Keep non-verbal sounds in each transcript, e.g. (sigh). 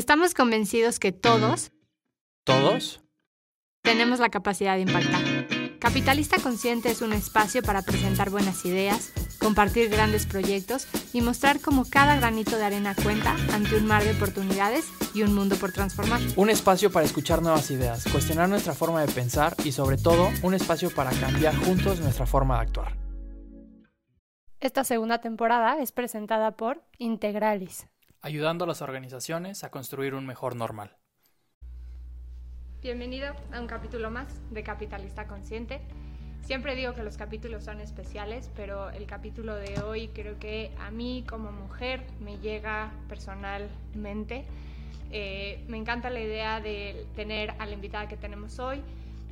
Estamos convencidos que todos, ¿Todos? tenemos la capacidad de impactar. Capitalista Consciente es un espacio para presentar buenas ideas, compartir grandes proyectos y mostrar cómo cada granito de arena cuenta ante un mar de oportunidades y un mundo por transformar. Un espacio para escuchar nuevas ideas, cuestionar nuestra forma de pensar y sobre todo un espacio para cambiar juntos nuestra forma de actuar. Esta segunda temporada es presentada por Integralis. Ayudando a las organizaciones a construir un mejor normal. Bienvenido a un capítulo más de Capitalista Consciente. Siempre digo que los capítulos son especiales, pero el capítulo de hoy creo que a mí como mujer me llega personalmente. Eh, me encanta la idea de tener a la invitada que tenemos hoy.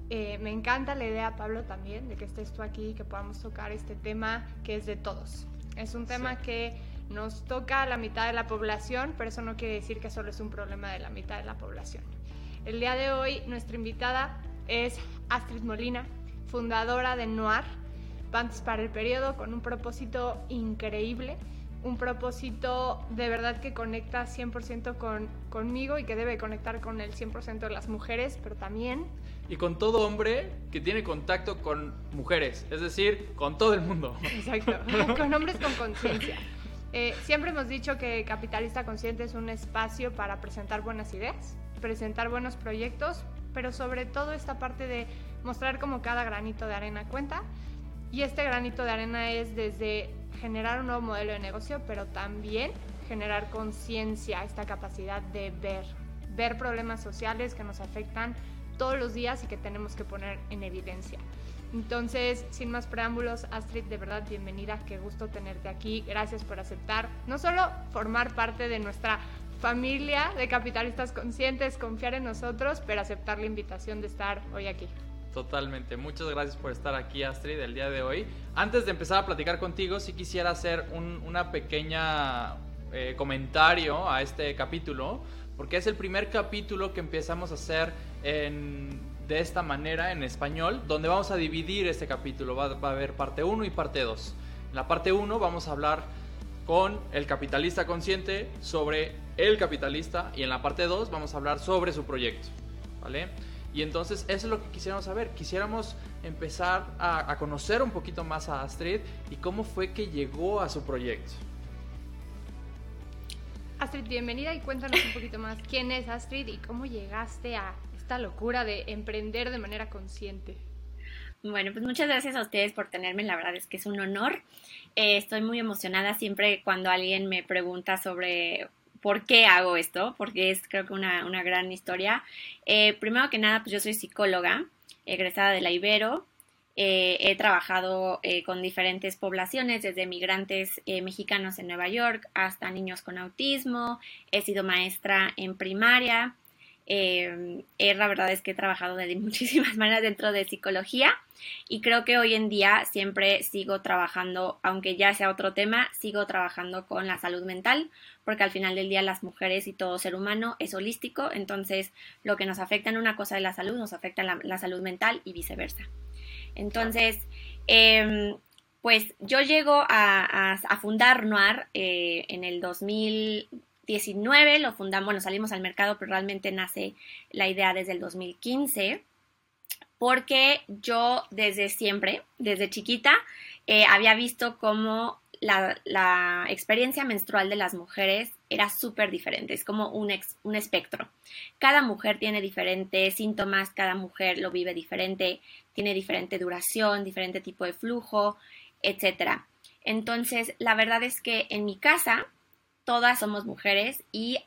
Eh, me encanta la idea, Pablo, también, de que estés tú aquí y que podamos tocar este tema que es de todos. Es un tema que nos toca a la mitad de la población, pero eso no quiere decir que solo es un problema de la mitad de la población. El día de hoy nuestra invitada es Astrid Molina, fundadora de Noir, Panties para el Periodo, con un propósito increíble, un propósito de verdad que conecta 100% con, conmigo y que debe conectar con el 100% de las mujeres, pero también... Y con todo hombre que tiene contacto con mujeres, es decir, con todo el mundo. Exacto, (laughs) con hombres con conciencia. Eh, siempre hemos dicho que Capitalista Consciente es un espacio para presentar buenas ideas, presentar buenos proyectos, pero sobre todo esta parte de mostrar cómo cada granito de arena cuenta. Y este granito de arena es desde generar un nuevo modelo de negocio, pero también generar conciencia, esta capacidad de ver, ver problemas sociales que nos afectan todos los días y que tenemos que poner en evidencia. Entonces, sin más preámbulos, Astrid, de verdad, bienvenida, qué gusto tenerte aquí. Gracias por aceptar no solo formar parte de nuestra familia de capitalistas conscientes, confiar en nosotros, pero aceptar la invitación de estar hoy aquí. Totalmente. Muchas gracias por estar aquí, Astrid, el día de hoy. Antes de empezar a platicar contigo, sí quisiera hacer un una pequeña eh, comentario a este capítulo, porque es el primer capítulo que empezamos a hacer en, de esta manera en español, donde vamos a dividir este capítulo. Va, a haber parte 1 y parte 2. En la parte 1 vamos a hablar con el capitalista consciente sobre el capitalista y en la parte 2 vamos a hablar sobre su proyecto. ¿Vale? Y entonces eso es lo que quisiéramos saber. Quisiéramos empezar a, a, conocer un poquito más a Astrid y cómo fue que llegó a su proyecto. Astrid, bienvenida y cuéntanos un poquito más quién es Astrid y cómo llegaste a esta locura de emprender de manera consciente. Bueno, pues muchas gracias a ustedes por tenerme, la verdad es que es un honor. Eh, estoy muy emocionada siempre cuando alguien me pregunta sobre por qué hago esto, porque es creo que una, una gran historia. Eh, primero que nada, pues yo soy psicóloga, egresada de la Ibero. Eh, he trabajado con diferentes poblaciones, desde migrantes mexicanos en Nueva York hasta niños con autismo. He sido maestra en primaria. Eh, la verdad es que he trabajado de muchísimas (laughs) maneras dentro de psicología y creo que hoy en día siempre sigo trabajando, aunque ya sea otro tema, sigo trabajando con la salud mental, porque al final del día las mujeres y todo ser humano es holístico, entonces lo que nos afecta en una cosa de la salud nos afecta en la, salud mental y viceversa. Entonces, eh, pues yo llego a, fundar Noir eh, en el 2019, lo fundamos, bueno, salimos al mercado, pero realmente nace la idea desde el 2015 porque yo desde siempre, desde chiquita, eh, había visto cómo la, la, experiencia menstrual de las mujeres era súper diferente, es como un, ex, un espectro. Cada mujer tiene diferentes síntomas, cada mujer lo vive diferente, tiene diferente duración, diferente tipo de flujo, etc. Entonces, la verdad es que en mi casa todas somos mujeres y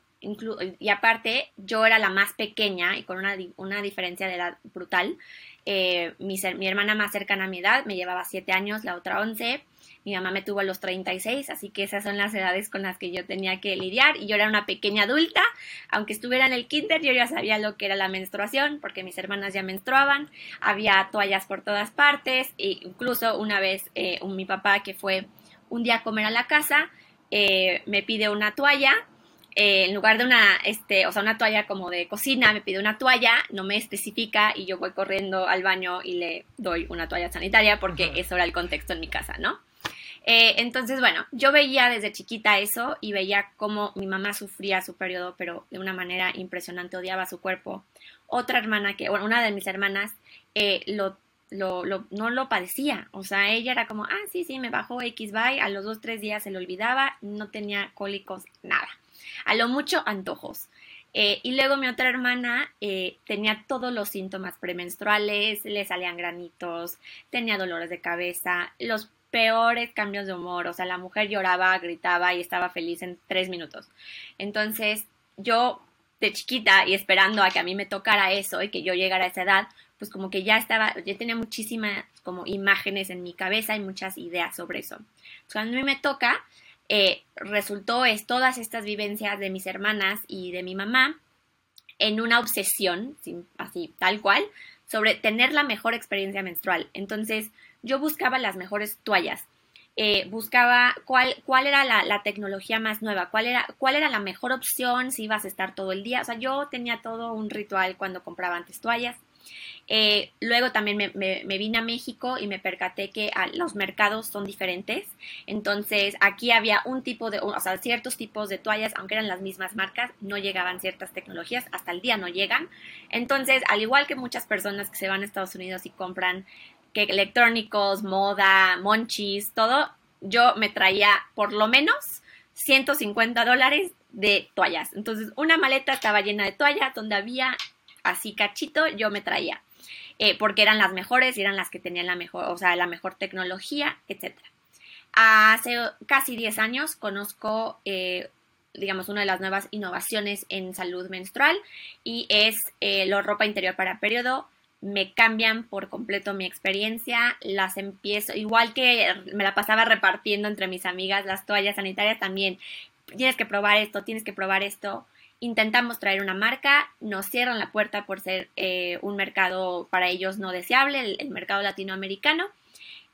y aparte yo era la más pequeña y con una, una diferencia de edad brutal. Eh, mi, mi, hermana más cercana a mi edad me llevaba 7 años, la otra 11. Mi mamá me tuvo a los 36, así que esas son las edades con las que yo tenía que lidiar. Y yo era una pequeña adulta, aunque estuviera en el kinder, yo ya sabía lo que era la menstruación, porque mis hermanas ya menstruaban, había toallas por todas partes, e incluso una vez eh, mi papá que fue un día a comer a la casa, eh, me pide una toalla eh, en lugar de una, este, o sea, una toalla como de cocina, me pide una toalla, no me especifica y yo voy corriendo al baño y le doy una toalla sanitaria porque uh -huh. eso era el contexto en mi casa, ¿no? Eh, entonces, bueno, yo veía desde chiquita eso y veía cómo mi mamá sufría su periodo, pero de una manera impresionante, odiaba su cuerpo. Otra hermana que, bueno, una de mis hermanas eh, lo, lo, lo, no lo padecía, o sea, ella era como, ah, sí, sí, me bajó X, by, a los dos, tres días se le olvidaba, no tenía cólicos, nada. A lo mucho antojos. Eh, y luego mi otra hermana eh, tenía todos los síntomas premenstruales, le salían granitos, tenía dolores de cabeza, los peores cambios de humor, o sea, la mujer lloraba, gritaba y estaba feliz en tres minutos. Entonces, yo de chiquita y esperando a que a mí me tocara eso y que yo llegara a esa edad, pues como que ya estaba, ya tenía muchísimas como imágenes en mi cabeza y muchas ideas sobre eso. Entonces, cuando a mí me toca, eh, resultó es todas estas vivencias de mis hermanas y de mi mamá en una obsesión, así tal cual, sobre tener la mejor experiencia menstrual. Entonces yo buscaba las mejores toallas, eh, buscaba cuál, cuál era la, la, tecnología más nueva, cuál era, cuál era la mejor opción si ibas a estar todo el día. O sea, yo tenía todo un ritual cuando compraba antes toallas. Eh, luego también me, vine a México y me percaté que los mercados son diferentes. Entonces aquí había un tipo de, o sea, ciertos tipos de toallas, aunque eran las mismas marcas, no llegaban ciertas tecnologías, hasta el día no llegan. Entonces, al igual que muchas personas que se van a Estados Unidos y compran que electrónicos, moda, monchis, todo, yo me traía por lo menos 150 dólares de toallas. Entonces, una maleta estaba llena de toallas donde había así cachito, yo me traía. Eh, porque eran las mejores y eran las que tenían la mejor, o sea, la mejor tecnología, etc. Hace casi 10 años conozco, eh, digamos, una de las nuevas innovaciones en salud menstrual y es eh, la ropa interior para periodo. Me cambian por completo mi experiencia, las empiezo, igual que me la pasaba repartiendo entre mis amigas las toallas sanitarias también. Tienes que probar esto, tienes que probar esto intentamos traer una marca, nos cierran la puerta por ser eh, un mercado para ellos no deseable, el, mercado latinoamericano,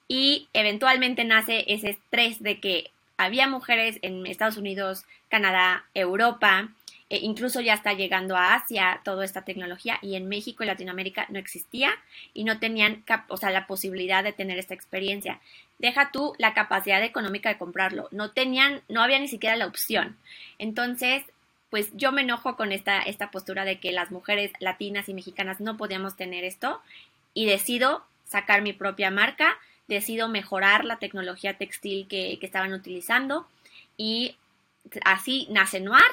y eventualmente nace ese estrés de que había mujeres en Estados Unidos, Canadá, Europa, e incluso ya está llegando a Asia toda esta tecnología y en México y Latinoamérica no existía y no tenían o sea, la posibilidad de tener esta experiencia. Deja tú la capacidad económica de comprarlo, no tenían, no había ni siquiera la opción. Entonces, pues yo me enojo con esta, esta postura de que las mujeres latinas y mexicanas no podíamos tener esto y decido sacar mi propia marca, decido mejorar la tecnología textil que, estaban utilizando y así nace Noir.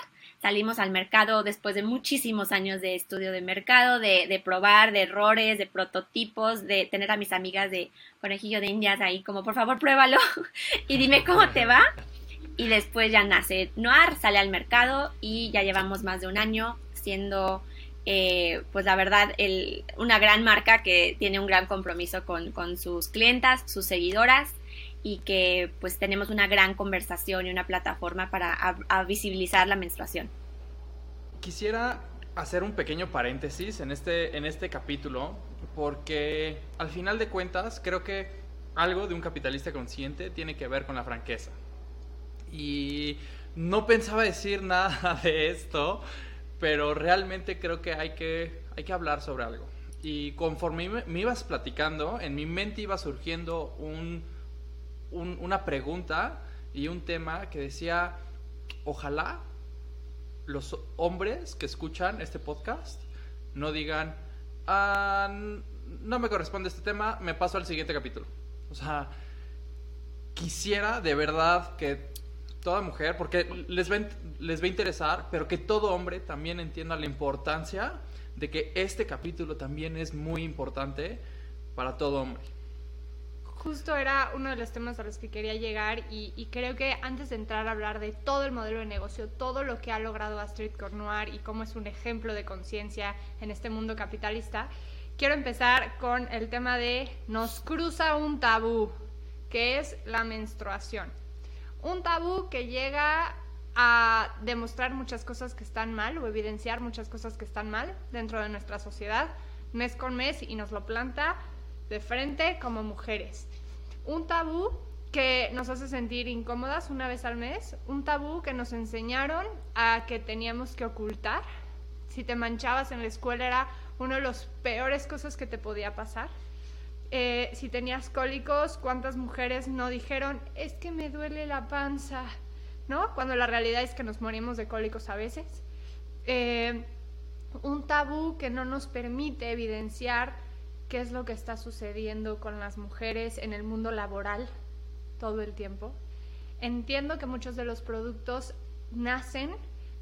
Salimos al mercado después de muchísimos años de estudio de mercado, de, de, probar, de errores, de prototipos, de tener a mis amigas de conejillo de indias ahí como por favor pruébalo (laughs) y dime cómo te va y después ya nace Noir, sale al mercado y ya llevamos más de un año siendo, eh, pues la verdad, el, una gran marca que tiene un gran compromiso con, con sus clientas, sus seguidoras y que pues tenemos una gran conversación y una plataforma para visibilizar la menstruación. Quisiera hacer un pequeño paréntesis en este, en este capítulo porque al final de cuentas creo que algo de un capitalista consciente tiene que ver con la franqueza y no pensaba decir (laughs) nada de esto, pero realmente creo que hay que, hay que hablar sobre algo. Y conforme me, ibas platicando, en mi mente iba surgiendo un, una pregunta y un tema que decía, ojalá los hombres que escuchan este podcast no digan, ah, no me corresponde este tema, me paso al siguiente capítulo. O sea, quisiera de verdad que toda mujer, porque les va, les va a interesar, pero que todo hombre también entienda la importancia de que este capítulo también es muy importante para todo hombre. Justo era uno de los temas a los que quería llegar y, creo que antes de entrar a hablar de todo el modelo de negocio, todo lo que ha logrado Astrid Cornoir y cómo es un ejemplo de conciencia en este mundo capitalista, quiero empezar con el tema de nos cruza un tabú, que es la menstruación un tabú que llega a demostrar muchas cosas que están mal o evidenciar muchas cosas que están mal dentro de nuestra sociedad mes con mes y nos lo planta de frente como mujeres. Un tabú que nos hace sentir incómodas una vez al mes, un tabú que nos enseñaron a que teníamos que ocultar. Si te manchabas en la escuela era una de las peores cosas que te podía pasar. Eh, si tenías cólicos, ¿cuántas mujeres no dijeron, es que me duele la panza? ¿No? Cuando la realidad es que nos morimos de cólicos a veces. Eh, un tabú que no nos permite evidenciar qué es lo que está sucediendo con las mujeres en el mundo laboral todo el tiempo. Entiendo que muchos de los productos nacen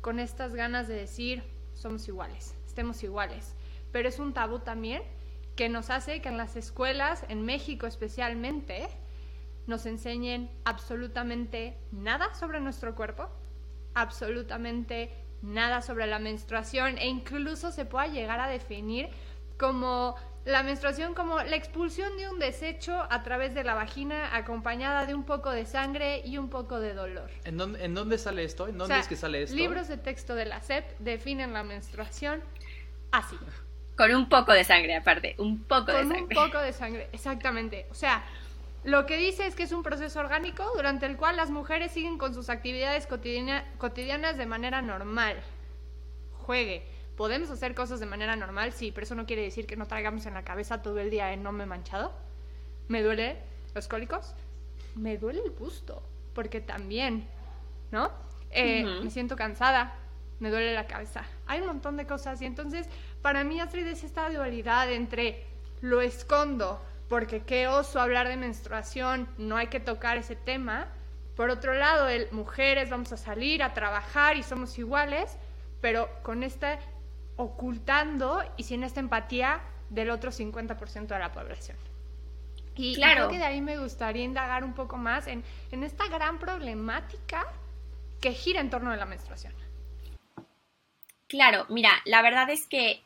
con estas ganas de decir somos iguales, estemos iguales, pero es un tabú también que nos hace que en las escuelas, en México especialmente, nos enseñen absolutamente nada sobre nuestro cuerpo, absolutamente nada sobre la menstruación e incluso se pueda llegar a definir como la menstruación como la expulsión de un desecho a través de la vagina acompañada de un poco de sangre y un poco de dolor. ¿En dónde, en dónde sale esto? ¿En dónde es que sale esto? Libros de texto de la SEP definen la menstruación así. Con un poco de sangre aparte, un poco de sangre. Con un poco de (laughs) sangre, exactamente. O sea, lo que dice es que es un proceso orgánico durante el cual las mujeres siguen con sus actividades cotidianas de manera normal. Juegue ¿Podemos hacer cosas de manera normal? Sí, pero eso no quiere decir que no traigamos en la cabeza todo el día en no me he manchado. ¿Me duele los cólicos? Me duele el busto, porque también, ¿no? Eh, me siento cansada, me duele la cabeza. Hay un montón de cosas y entonces para mí Astrid es esta dualidad entre lo escondo, porque qué oso hablar de menstruación, no hay que tocar ese tema. Por otro lado, el mujeres vamos a salir a trabajar y somos iguales, pero con esta ocultando y sin esta empatía del otro 50% de la población. Y claro. creo que de ahí me gustaría indagar un poco más en, en esta gran problemática que gira en torno a la menstruación. Claro, mira, la verdad es que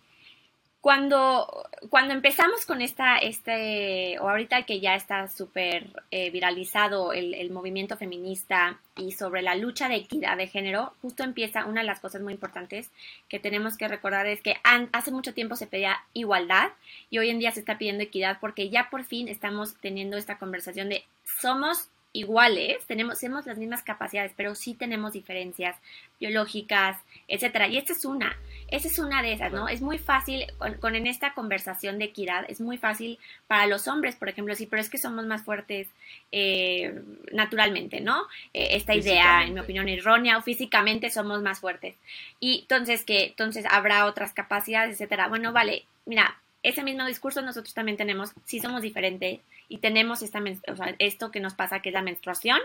cuando, cuando empezamos con esta, este, o ahorita que ya está súper eh, viralizado el, el, movimiento feminista y sobre la lucha de equidad de género, justo empieza una de las cosas muy importantes que tenemos que recordar es que hace mucho tiempo se pedía igualdad y hoy en día se está pidiendo equidad porque ya por fin estamos teniendo esta conversación de somos iguales, tenemos, tenemos las mismas capacidades, pero sí tenemos diferencias biológicas, etcétera. Y esta es una, esa es una de esas, ¿no? Es muy fácil, con, en esta conversación de equidad, es muy fácil para los hombres, por ejemplo, sí, pero es que somos más fuertes eh, naturalmente, ¿no? Eh, esta idea, en mi opinión, errónea, o físicamente somos más fuertes. Y entonces, que entonces habrá otras capacidades, etcétera. Bueno, vale, mira, ese mismo discurso nosotros también tenemos, si somos diferentes y tenemos esta, o sea, esto que nos pasa que es la menstruación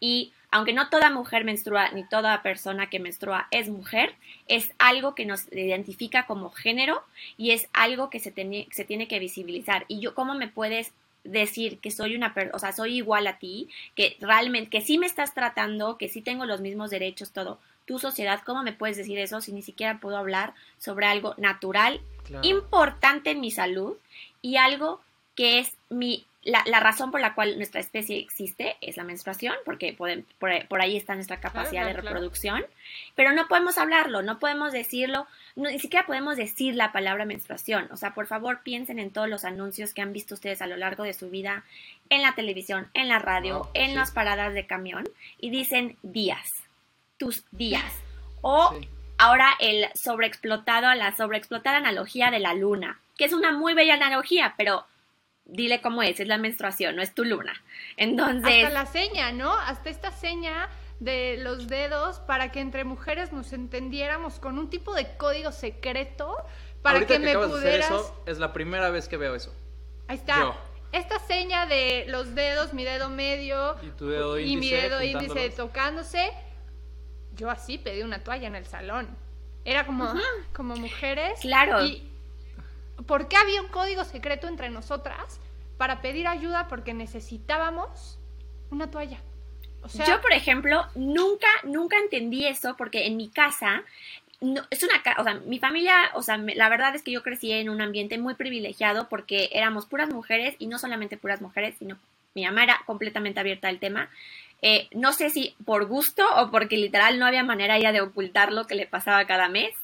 y aunque no toda mujer menstrua ni toda persona que menstrua es mujer, es algo que nos identifica como género y es algo que se, se tiene que visibilizar. Y yo, ¿cómo me puedes decir que soy una persona, o sea, soy igual a ti, que realmente, que sí me estás tratando, que sí tengo los mismos derechos, todo? Tu sociedad, ¿cómo me puedes decir eso si ni siquiera puedo hablar sobre algo natural importante en mi salud y algo que es mi la, la, razón por la cual nuestra especie existe es la menstruación, porque por, ahí está nuestra capacidad de reproducción, pero no podemos hablarlo, no podemos decirlo, ni siquiera podemos decir la palabra menstruación. O sea, por favor piensen en todos los anuncios que han visto ustedes a lo largo de su vida en la televisión, en la radio, en las paradas de camión, y dicen días, tus días. O Ahora el sobreexplotado, la sobreexplotada analogía de la luna, que es una muy bella analogía, pero dile cómo es, es la menstruación, no es tu luna. Entonces... Hasta la seña, ¿no? Hasta esta seña de los dedos para que entre mujeres nos entendiéramos con un tipo de código secreto para que, me pudieras... eso, es la primera vez que veo eso. Ahí está. Esta seña de los dedos, mi dedo medio y, tu dedo y mi dedo índice tocándose, yo así pedí una toalla en el salón. Era como, como mujeres. Claro. Y ¿por qué había un código secreto entre nosotras para pedir ayuda porque necesitábamos una toalla? yo, por ejemplo, nunca, nunca entendí eso porque en mi casa no, es una, o sea, mi familia, o sea, la verdad es que yo crecí en un ambiente muy privilegiado porque éramos puras mujeres y no solamente puras mujeres, sino mi mamá era completamente abierta al tema. Eh, no sé si por gusto o porque literal no había manera ya de ocultar lo que le pasaba cada mes.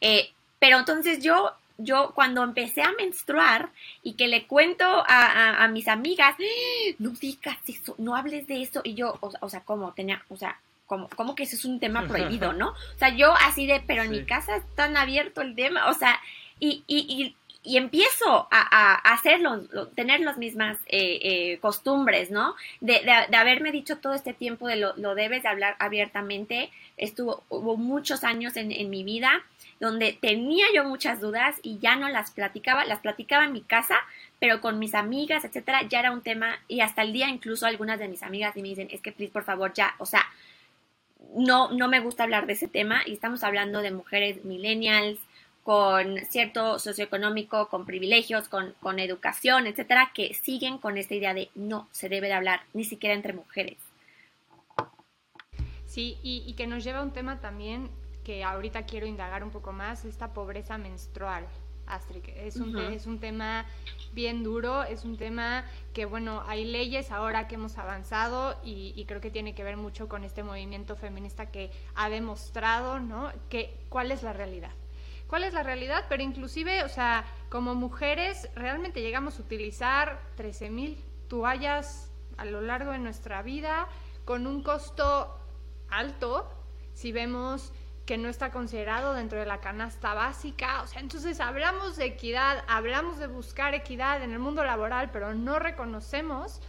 Eh, pero entonces yo, yo cuando empecé a menstruar y que le cuento a, mis amigas, ¡Ah! no digas eso, no hables de eso. Y yo, o, sea, como tenía, o sea, como, como, que eso es un tema (laughs) prohibido, ¿no? O sea, yo así de, pero en mi casa es tan abierto el tema, o sea, y, y, y empiezo a, hacerlo, tener las mismas eh, eh, costumbres, ¿no? De, haberme dicho todo este tiempo de lo, debes de hablar abiertamente. Estuvo, hubo muchos años en, en, mi vida donde tenía yo muchas dudas y ya no las platicaba, las platicaba en mi casa, pero con mis amigas, etcétera, ya era un tema y hasta el día incluso algunas de mis amigas y me dicen, es que please, por favor, ya, o sea, no, no me gusta hablar de ese tema y estamos hablando de mujeres millennials, con cierto socioeconómico, con privilegios, con, con educación, etcétera, que siguen con esta idea de no se debe de hablar ni siquiera entre mujeres. Sí, y, que nos lleva a un tema también que ahorita quiero indagar un poco más, esta pobreza menstrual. Astrid, es un, es un tema bien duro, es un tema que, bueno, hay leyes ahora que hemos avanzado y, y, creo que tiene que ver mucho con este movimiento feminista que ha demostrado, ¿no? Que, ¿Cuál es la realidad? cuál es la realidad, pero inclusive, o sea, como mujeres realmente llegamos a utilizar 13.000 toallas a lo largo de nuestra vida con un costo alto, si vemos que no está considerado dentro de la canasta básica, o sea, entonces hablamos de equidad, hablamos de buscar equidad en el mundo laboral, pero no reconocemos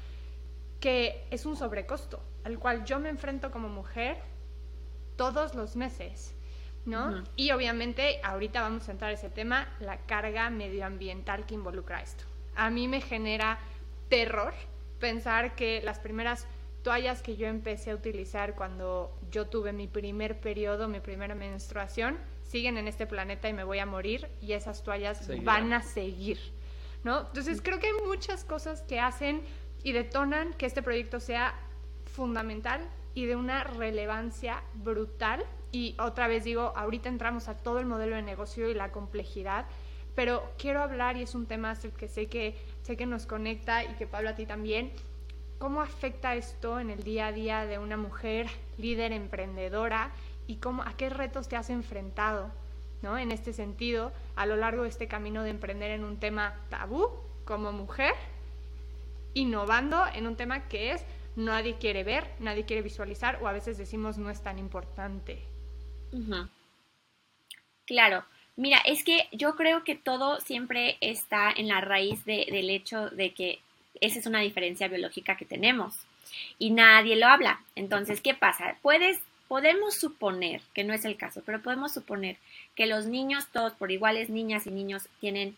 que es un sobrecosto al cual yo me enfrento como mujer todos los meses. ¿no? Y obviamente, ahorita vamos a entrar a ese tema, la carga medioambiental que involucra esto. A mí me genera terror pensar que las primeras toallas que yo empecé a utilizar cuando yo tuve mi primer periodo, mi primera menstruación, siguen en este planeta y me voy a morir y esas toallas van a seguir, ¿no? Entonces creo que hay muchas cosas que hacen y detonan que este proyecto sea fundamental y de una relevancia brutal y otra vez digo, ahorita entramos a todo el modelo de negocio y la complejidad, pero quiero hablar, y es un tema que sé que, sé que nos conecta y que Pablo a ti también, ¿cómo afecta esto en el día a día de una mujer líder emprendedora y cómo, a qué retos te has enfrentado ¿no? en este sentido a lo largo de este camino de emprender en un tema tabú como mujer, innovando en un tema que es nadie quiere ver, nadie quiere visualizar o a veces decimos no es tan importante? Claro. Mira, es que yo creo que todo siempre está en la raíz del hecho de que esa es una diferencia biológica que tenemos y nadie lo habla. Entonces, ¿qué pasa? Puedes, podemos suponer, que no es el caso, pero podemos suponer que los niños, todos por iguales, niñas y niños, tienen,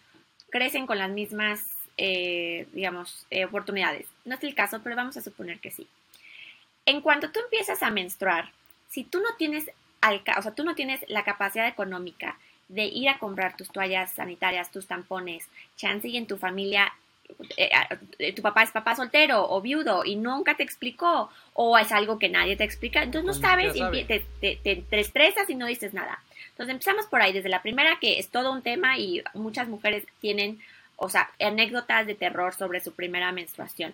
crecen con las mismas, eh, digamos, eh, oportunidades. No es el caso, pero vamos a suponer que sí. En cuanto tú empiezas a menstruar, si tú no tienes o sea, tú no tienes la capacidad económica de ir a comprar tus toallas sanitarias, tus tampones, chance y en tu familia tu papá es papá soltero o viudo y nunca te explicó o es algo que nadie te explica, entonces no sabes y te, te, estresas y no dices nada. Entonces empezamos por ahí, desde la primera que es todo un tema y muchas mujeres tienen, o sea, anécdotas de terror sobre su primera menstruación.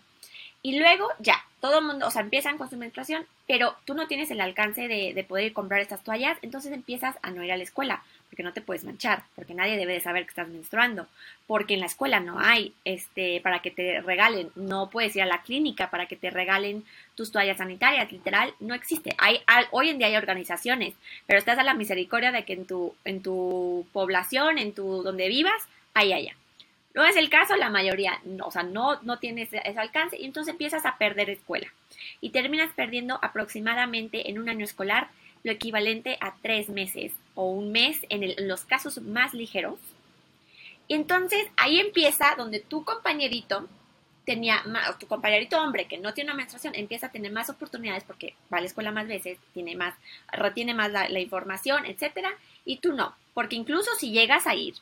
Y luego ya, todo el mundo, o sea, empiezan con su menstruación, pero tú no tienes el alcance de, de, poder comprar estas toallas, entonces empiezas a no ir a la escuela, porque no te puedes manchar, porque nadie debe de saber que estás menstruando, porque en la escuela no hay, este, para que te regalen, no puedes ir a la clínica para que te regalen tus toallas sanitarias, literal, no existe. Hay, hoy en día hay organizaciones, pero estás a la misericordia de que en tu, en tu población, en tu, donde vivas, hay allá. No es el caso, la mayoría, no, o sea, no, no tienes ese alcance y entonces empiezas a perder escuela y terminas perdiendo aproximadamente en un año escolar lo equivalente a tres meses o un mes en, los casos más ligeros. Y entonces ahí empieza donde tu compañerito tenía más, tu compañerito hombre que no tiene una menstruación empieza a tener más oportunidades porque va a la escuela más veces, tiene más, retiene más la, la información, etcétera, y tú no, porque incluso si llegas a ir,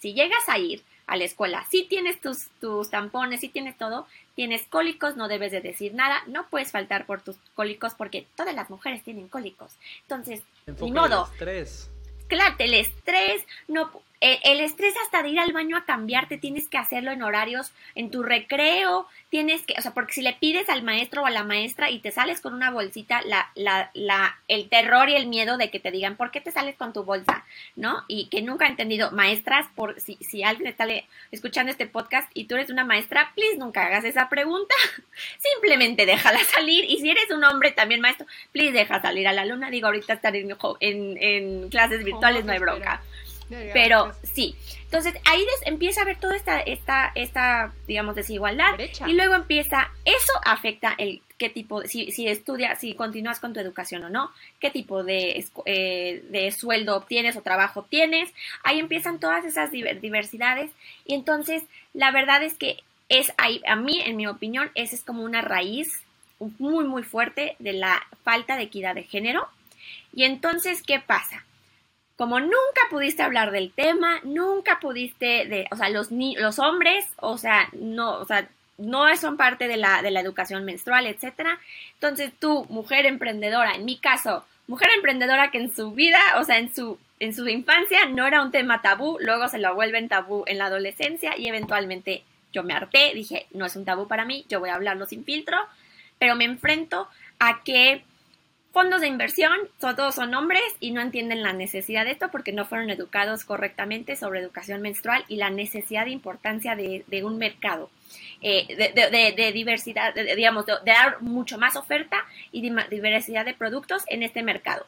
si llegas a ir, a la escuela. Si tienes tus, tus tampones, si tienes todo, tienes cólicos, no debes de decir nada, no puedes faltar por tus cólicos porque todas las mujeres tienen cólicos. Entonces, ni modo. estrés. Claro, el estrés, no, el, estrés hasta de ir al baño a cambiarte, tienes que hacerlo en horarios, en tu recreo, tienes que, o sea, porque si le pides al maestro o a la maestra y te sales con una bolsita, la, la, la, el terror y el miedo de que te digan, ¿por qué te sales con tu bolsa? ¿No? Y que nunca he entendido, maestras, por si, si alguien está escuchando este podcast y tú eres una maestra, please nunca hagas esa pregunta, (laughs) simplemente déjala salir, y si eres un hombre también maestro, please deja salir a la luna, digo, ahorita estar en, en, en clases virtuales, no hay bronca. Pero sí. Entonces ahí empieza a haber toda esta, esta, esta digamos, desigualdad. Y luego empieza, eso afecta el qué tipo, si, si estudias, si continúas con tu educación o no, qué tipo de, eh, de sueldo obtienes o trabajo tienes. Ahí empiezan todas esas diversidades. Y entonces, la verdad es que es ahí, a mí, en mi opinión, esa es como una raíz muy, muy fuerte de la falta de equidad de género. Y entonces, ¿qué pasa? Como nunca pudiste hablar del tema, nunca pudiste, de, o sea, los, ni los hombres, o sea, no, o sea, no son parte de la, de la educación menstrual, etcétera. Entonces tú, mujer emprendedora, en mi caso, mujer emprendedora que en su vida, o sea, en su, en su infancia no era un tema tabú, luego se lo vuelven tabú en la adolescencia y eventualmente yo me harté, dije, no es un tabú para mí, yo voy a hablarlo sin filtro, pero me enfrento a que fondos de inversión, todos son hombres y no entienden la necesidad de esto porque no fueron educados correctamente sobre educación menstrual y la necesidad de importancia de, un mercado. Eh, de, diversidad, digamos, de, dar mucho más oferta y diversidad de productos en este mercado.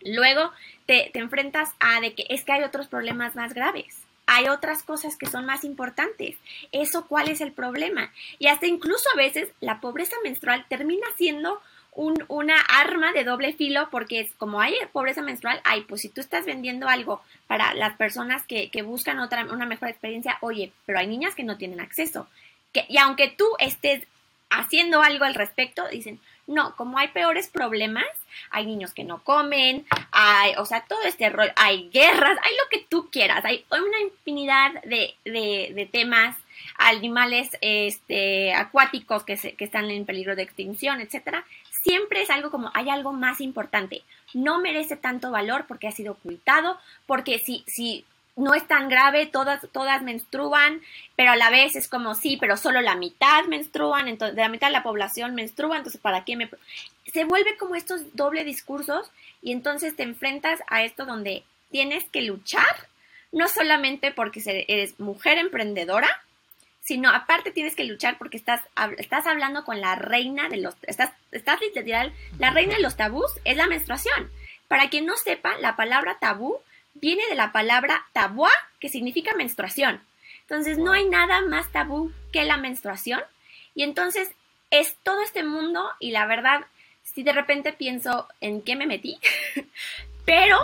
Luego te, te enfrentas a de que es que hay otros problemas más graves hay otras cosas que son más importantes. Eso, ¿cuál es el problema? Y hasta incluso a veces la pobreza menstrual termina siendo un, una arma de doble filo porque es como hay pobreza menstrual, hay, pues si tú estás vendiendo algo para las personas que, que buscan otra, una mejor experiencia, oye, pero hay niñas que no tienen acceso. Que, y aunque tú estés haciendo algo al respecto, dicen, no, como hay peores problemas, hay niños que no comen, hay, o sea, todo este rol, hay guerras, hay lo que tú quieras, hay una infinidad de, de, de temas animales este, acuáticos que, se, que están en peligro de extinción, etcétera, siempre es algo como hay algo más importante. No merece tanto valor porque ha sido ocultado, porque si, si no es tan grave, todas, todas menstruan, pero a la vez es como sí, pero solo la mitad menstruan, entonces de la mitad de la población menstrua, entonces ¿para qué me...? Se vuelve como estos doble discursos y entonces te enfrentas a esto donde tienes que luchar, no solamente porque eres mujer emprendedora, sino aparte tienes que luchar porque estás, estás hablando con la reina de los, estás, estás literal, la reina de los tabús es la menstruación. Para quien no sepa, la palabra tabú viene de la palabra tabúa, que significa menstruación. Entonces no hay nada más tabú que la menstruación. Y entonces es todo este mundo y la verdad, si de repente pienso en qué me metí, (laughs) pero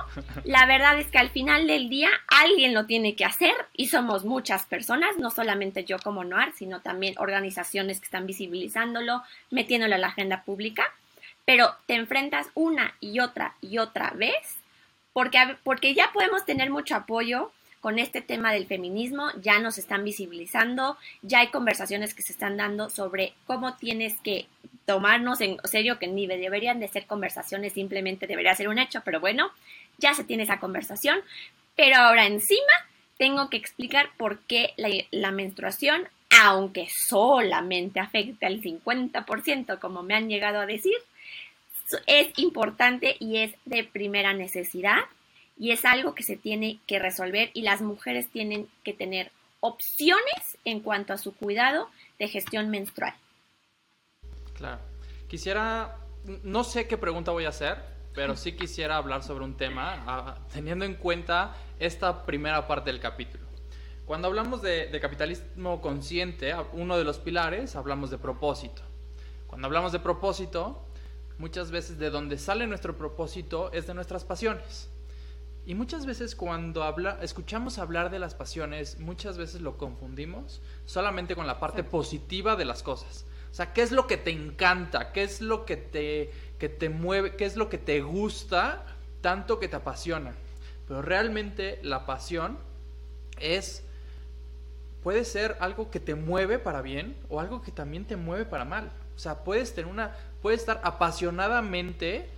la verdad es que al final del día alguien lo tiene que hacer y somos muchas personas, no solamente yo como Noar, sino también organizaciones que están visibilizándolo, metiéndolo a la agenda pública, pero te enfrentas una y otra y otra vez porque, porque ya podemos tener mucho apoyo con este tema del feminismo, ya nos están visibilizando, ya hay conversaciones que se están dando sobre cómo tienes que tomarnos en serio, que ni deberían de ser conversaciones, simplemente debería ser un hecho, pero bueno, ya se tiene esa conversación. Pero ahora encima tengo que explicar por qué la, menstruación, aunque solamente afecta al 50%, como me han llegado a decir, es importante y es de primera necesidad y es algo que se tiene que resolver y las mujeres tienen que tener opciones en cuanto a su cuidado de gestión menstrual. Claro. Quisiera, no sé qué pregunta voy a hacer, pero sí quisiera hablar sobre un tema ah, teniendo en cuenta esta primera parte del capítulo. Cuando hablamos de, capitalismo consciente, uno de los pilares, hablamos de propósito. Cuando hablamos de propósito, muchas veces de donde sale nuestro propósito es de nuestras pasiones. Y muchas veces cuando habla, escuchamos hablar de las pasiones, muchas veces lo confundimos solamente con la parte positiva de las cosas. O sea, ¿qué es lo que te encanta? ¿Qué es lo que te, que te mueve? ¿Qué es lo que te gusta tanto que te apasiona? Pero realmente la pasión es puede ser algo que te mueve para bien o algo que también te mueve para mal. O sea, puedes tener una, puedes estar apasionadamente,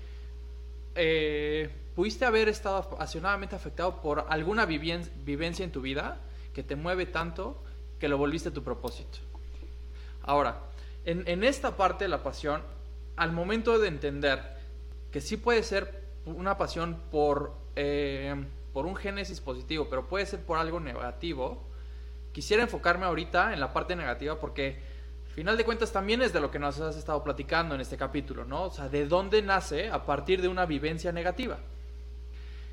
eh, pudiste haber estado apasionadamente afectado por alguna vivencia en tu vida que te mueve tanto que lo volviste tu propósito. Ahora, en, esta parte de la pasión, al momento de entender que sí puede ser una pasión por, eh, por un génesis positivo, pero puede ser por algo negativo, quisiera enfocarme ahorita en la parte negativa porque al final de cuentas también es de lo que nos has estado platicando en este capítulo, ¿no? O sea, de dónde nace a partir de una vivencia negativa.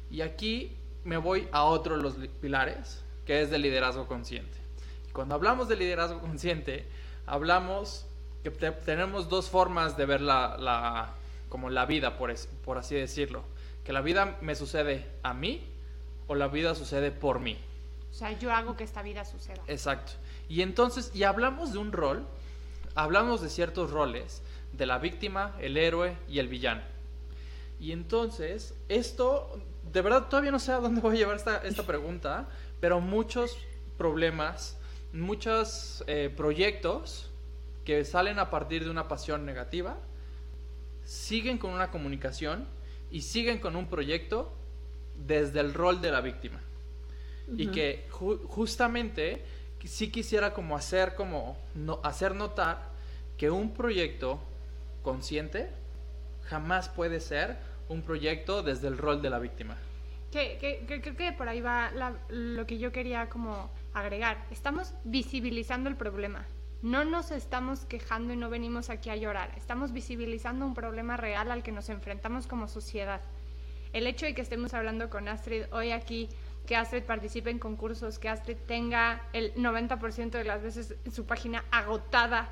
Y aquí me voy a otro de los pilares, que es de liderazgo consciente. Cuando hablamos de liderazgo consciente, hablamos que tenemos dos formas de ver la, como la vida, por, por así decirlo. Que la vida me sucede a mí o la vida sucede por mí. O sea, yo hago que esta vida suceda. Exacto. Y entonces, y hablamos de un rol, hablamos de ciertos roles, de la víctima, el héroe y el villano. Y entonces, esto, de verdad todavía no sé a dónde voy a llevar esta, esta pregunta, pero muchos problemas, muchos eh, proyectos que salen a partir de una pasión negativa, siguen con una comunicación y siguen con un proyecto desde el rol de la víctima. Y que justamente sí quisiera como hacer como no, hacer notar que un proyecto consciente jamás puede ser un proyecto desde el rol de la víctima. Que, creo que por ahí va lo que yo quería como agregar. Estamos visibilizando el problema. No nos estamos quejando y no venimos aquí a llorar. Estamos visibilizando un problema real al que nos enfrentamos como sociedad. El hecho de que estemos hablando con Astrid hoy aquí, que Astrid participe en concursos, que Astrid tenga el 90% de las veces su página agotada,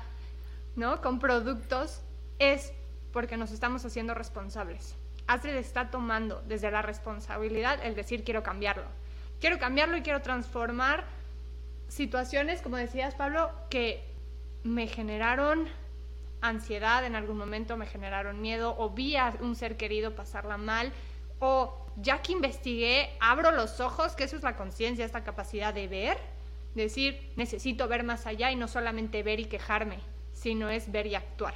¿no? Con productos, es porque nos estamos haciendo responsables. Astrid está tomando desde la responsabilidad el decir quiero cambiarlo. Quiero cambiarlo y quiero transformar situaciones, como decías Pablo, que me generaron ansiedad en algún momento, me generaron miedo o vi a un ser querido pasarla mal o ya que investigué, abro los ojos, que eso es la conciencia, esta capacidad de ver, decir, necesito ver más allá y no solamente ver y quejarme, sino es ver y actuar.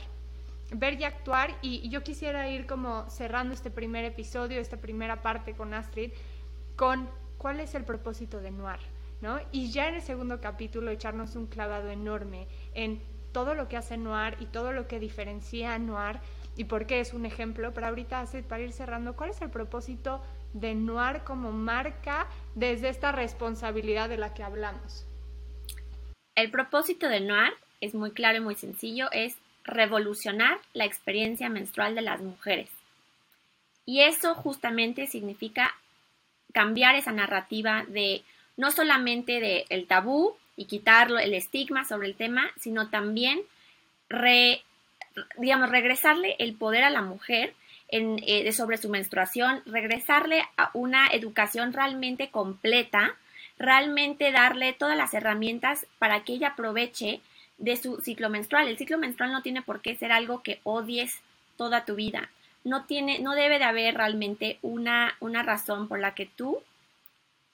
Ver y actuar y, yo quisiera ir como cerrando este primer episodio, esta primera parte con Astrid, con cuál es el propósito de Noir, Y ya en el segundo capítulo echarnos un clavado enorme en todo lo que hace Noir y todo lo que diferencia a Noir y por qué es un ejemplo, pero ahorita para ir cerrando, ¿cuál es el propósito de Noir como marca desde esta responsabilidad de la que hablamos? El propósito de Noir es muy claro y muy sencillo, es revolucionar la experiencia menstrual de las mujeres. Y eso justamente significa cambiar esa narrativa de no solamente de el tabú y quitarlo el estigma sobre el tema, sino también digamos regresarle el poder a la mujer en, eh, sobre su menstruación, regresarle a una educación realmente completa, realmente darle todas las herramientas para que ella aproveche de su ciclo menstrual. El ciclo menstrual no tiene por qué ser algo que odies toda tu vida. No, tiene, no debe de haber realmente una, una razón por la que tú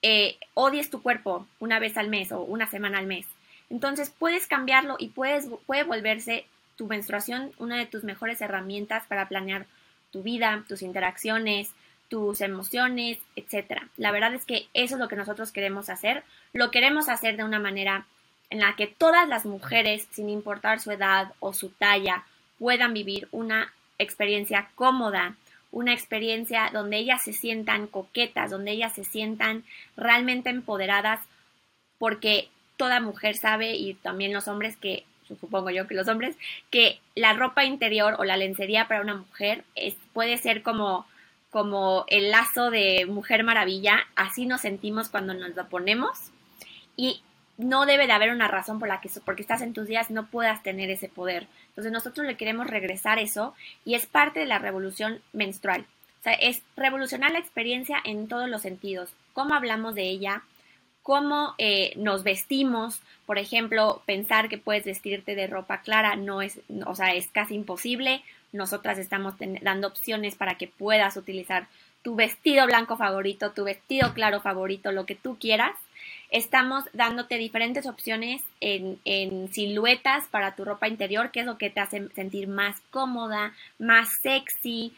eh, odies tu cuerpo una vez al mes o una semana al mes. Entonces puedes cambiarlo y puedes, puede volverse tu menstruación una de tus mejores herramientas para planear tu vida, tus interacciones, tus emociones, etc. La verdad es que eso es lo que nosotros queremos hacer. Lo queremos hacer de una manera en la que todas las mujeres, sin importar su edad o su talla, puedan vivir una experiencia cómoda, una experiencia donde ellas se sientan coquetas, donde ellas se sientan realmente empoderadas, porque toda mujer sabe, y también los hombres que, supongo yo que los hombres, que la ropa interior o la lencería para una mujer puede ser como, como el lazo de mujer maravilla, así nos sentimos cuando nos lo ponemos. Y no debe de haber una razón por la que porque estás en tus días no puedas tener ese poder. Entonces nosotros le queremos regresar eso y es parte de la revolución menstrual. O sea, es revolucionar la experiencia en todos los sentidos. Cómo hablamos de ella, cómo eh, nos vestimos. Por ejemplo, pensar que puedes vestirte de ropa clara no es, o sea, es casi imposible. Nosotras estamos dando opciones para que puedas utilizar tu vestido blanco favorito, tu vestido claro favorito, lo que tú quieras Estamos dándote diferentes opciones en, siluetas para tu ropa interior, que es lo que te hace sentir más cómoda, más sexy.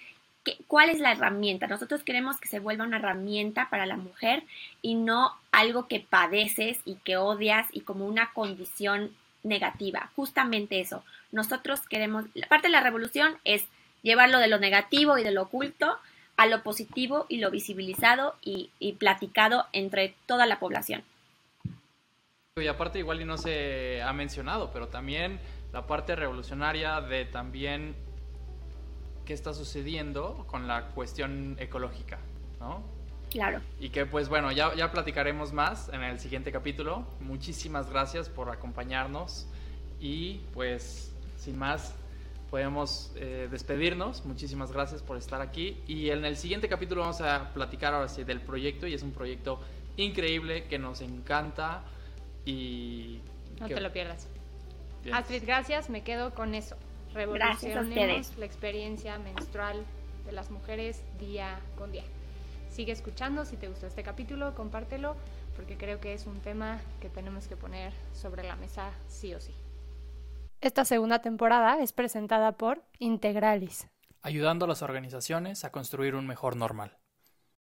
¿Cuál es la herramienta? Nosotros queremos que se vuelva una herramienta para la mujer y no algo que padeces y que odias y como una condición negativa. Justamente eso. Nosotros queremos, parte de la revolución es llevarlo de lo negativo y de lo oculto a lo positivo y lo visibilizado y platicado entre toda la población. Y aparte igual y no se ha mencionado, pero también la parte revolucionaria de también qué está sucediendo con la cuestión ecológica, ¿no? Claro. Y que pues bueno, ya, ya platicaremos más en el siguiente capítulo. Muchísimas gracias por acompañarnos y pues sin más podemos eh, despedirnos. Muchísimas gracias por estar aquí. Y en el siguiente capítulo vamos a platicar ahora sí del proyecto y es un proyecto increíble que nos encanta y... No te lo pierdas. Bien. Astrid, gracias. Me quedo con eso. Revolucionemos la experiencia menstrual de las mujeres día con día. Sigue escuchando. Si te gustó este capítulo, compártelo porque creo que es un tema que tenemos que poner sobre la mesa sí o sí. Esta segunda temporada es presentada por Integralis. ayudando a las organizaciones a construir un mejor normal.